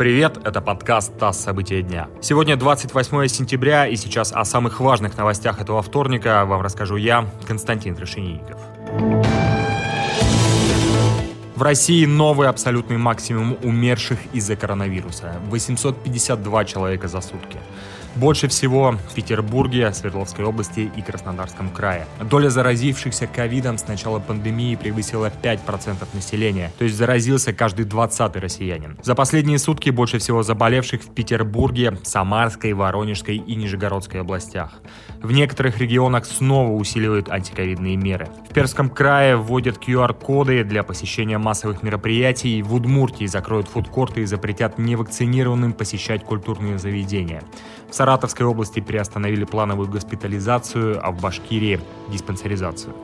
Привет, это подкаст «ТАСС. События дня». Сегодня 28 сентября, и сейчас о самых важных новостях этого вторника вам расскажу я, Константин Крашенинников. В России новый абсолютный максимум умерших из-за коронавируса. 852 человека за сутки. Больше всего в Петербурге, Свердловской области и Краснодарском крае. Доля заразившихся ковидом с начала пандемии превысила 5% населения, то есть заразился каждый 20 россиянин. За последние сутки больше всего заболевших в Петербурге, Самарской, Воронежской и Нижегородской областях. В некоторых регионах снова усиливают антиковидные меры. В Перском крае вводят QR-коды для посещения массовых мероприятий, в Удмуртии закроют фудкорты и запретят невакцинированным посещать культурные заведения. В Саратовской области приостановили плановую госпитализацию, а в Башкирии – диспансеризацию.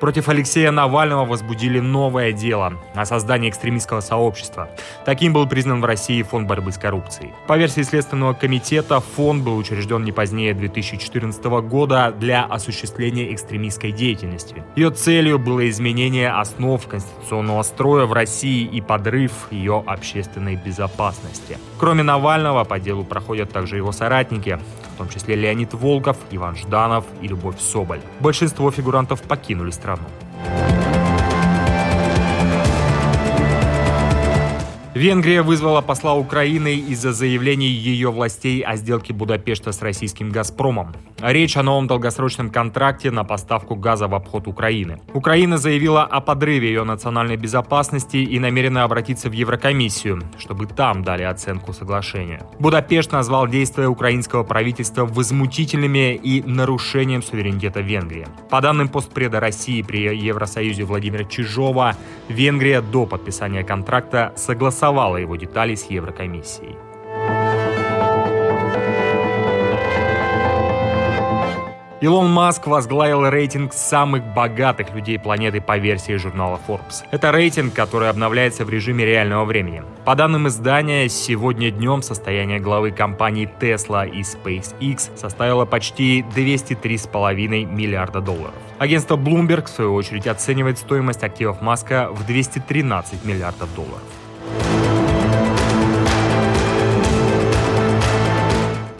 Против Алексея Навального возбудили новое дело о создании экстремистского сообщества. Таким был признан в России Фонд борьбы с коррупцией. По версии Следственного комитета, фонд был учрежден не позднее 2014 года для осуществления экстремистской деятельности. Ее целью было изменение основ конституционного строя в России и подрыв ее общественной безопасности. Кроме Навального, по делу проходят также его соратники, в том числе Леонид Волков, Иван Жданов и Любовь Соболь. Большинство фигурантов покинули страну. ekranu. Венгрия вызвала посла Украины из-за заявлений ее властей о сделке Будапешта с российским «Газпромом». Речь о новом долгосрочном контракте на поставку газа в обход Украины. Украина заявила о подрыве ее национальной безопасности и намерена обратиться в Еврокомиссию, чтобы там дали оценку соглашения. Будапешт назвал действия украинского правительства возмутительными и нарушением суверенитета Венгрии. По данным постпреда России при Евросоюзе Владимира Чижова, Венгрия до подписания контракта согласовала согласовала его детали с Еврокомиссией. Илон Маск возглавил рейтинг самых богатых людей планеты по версии журнала Forbes. Это рейтинг, который обновляется в режиме реального времени. По данным издания, сегодня днем состояние главы компаний Tesla и SpaceX составило почти 203,5 миллиарда долларов. Агентство Bloomberg, в свою очередь, оценивает стоимость активов Маска в 213 миллиардов долларов.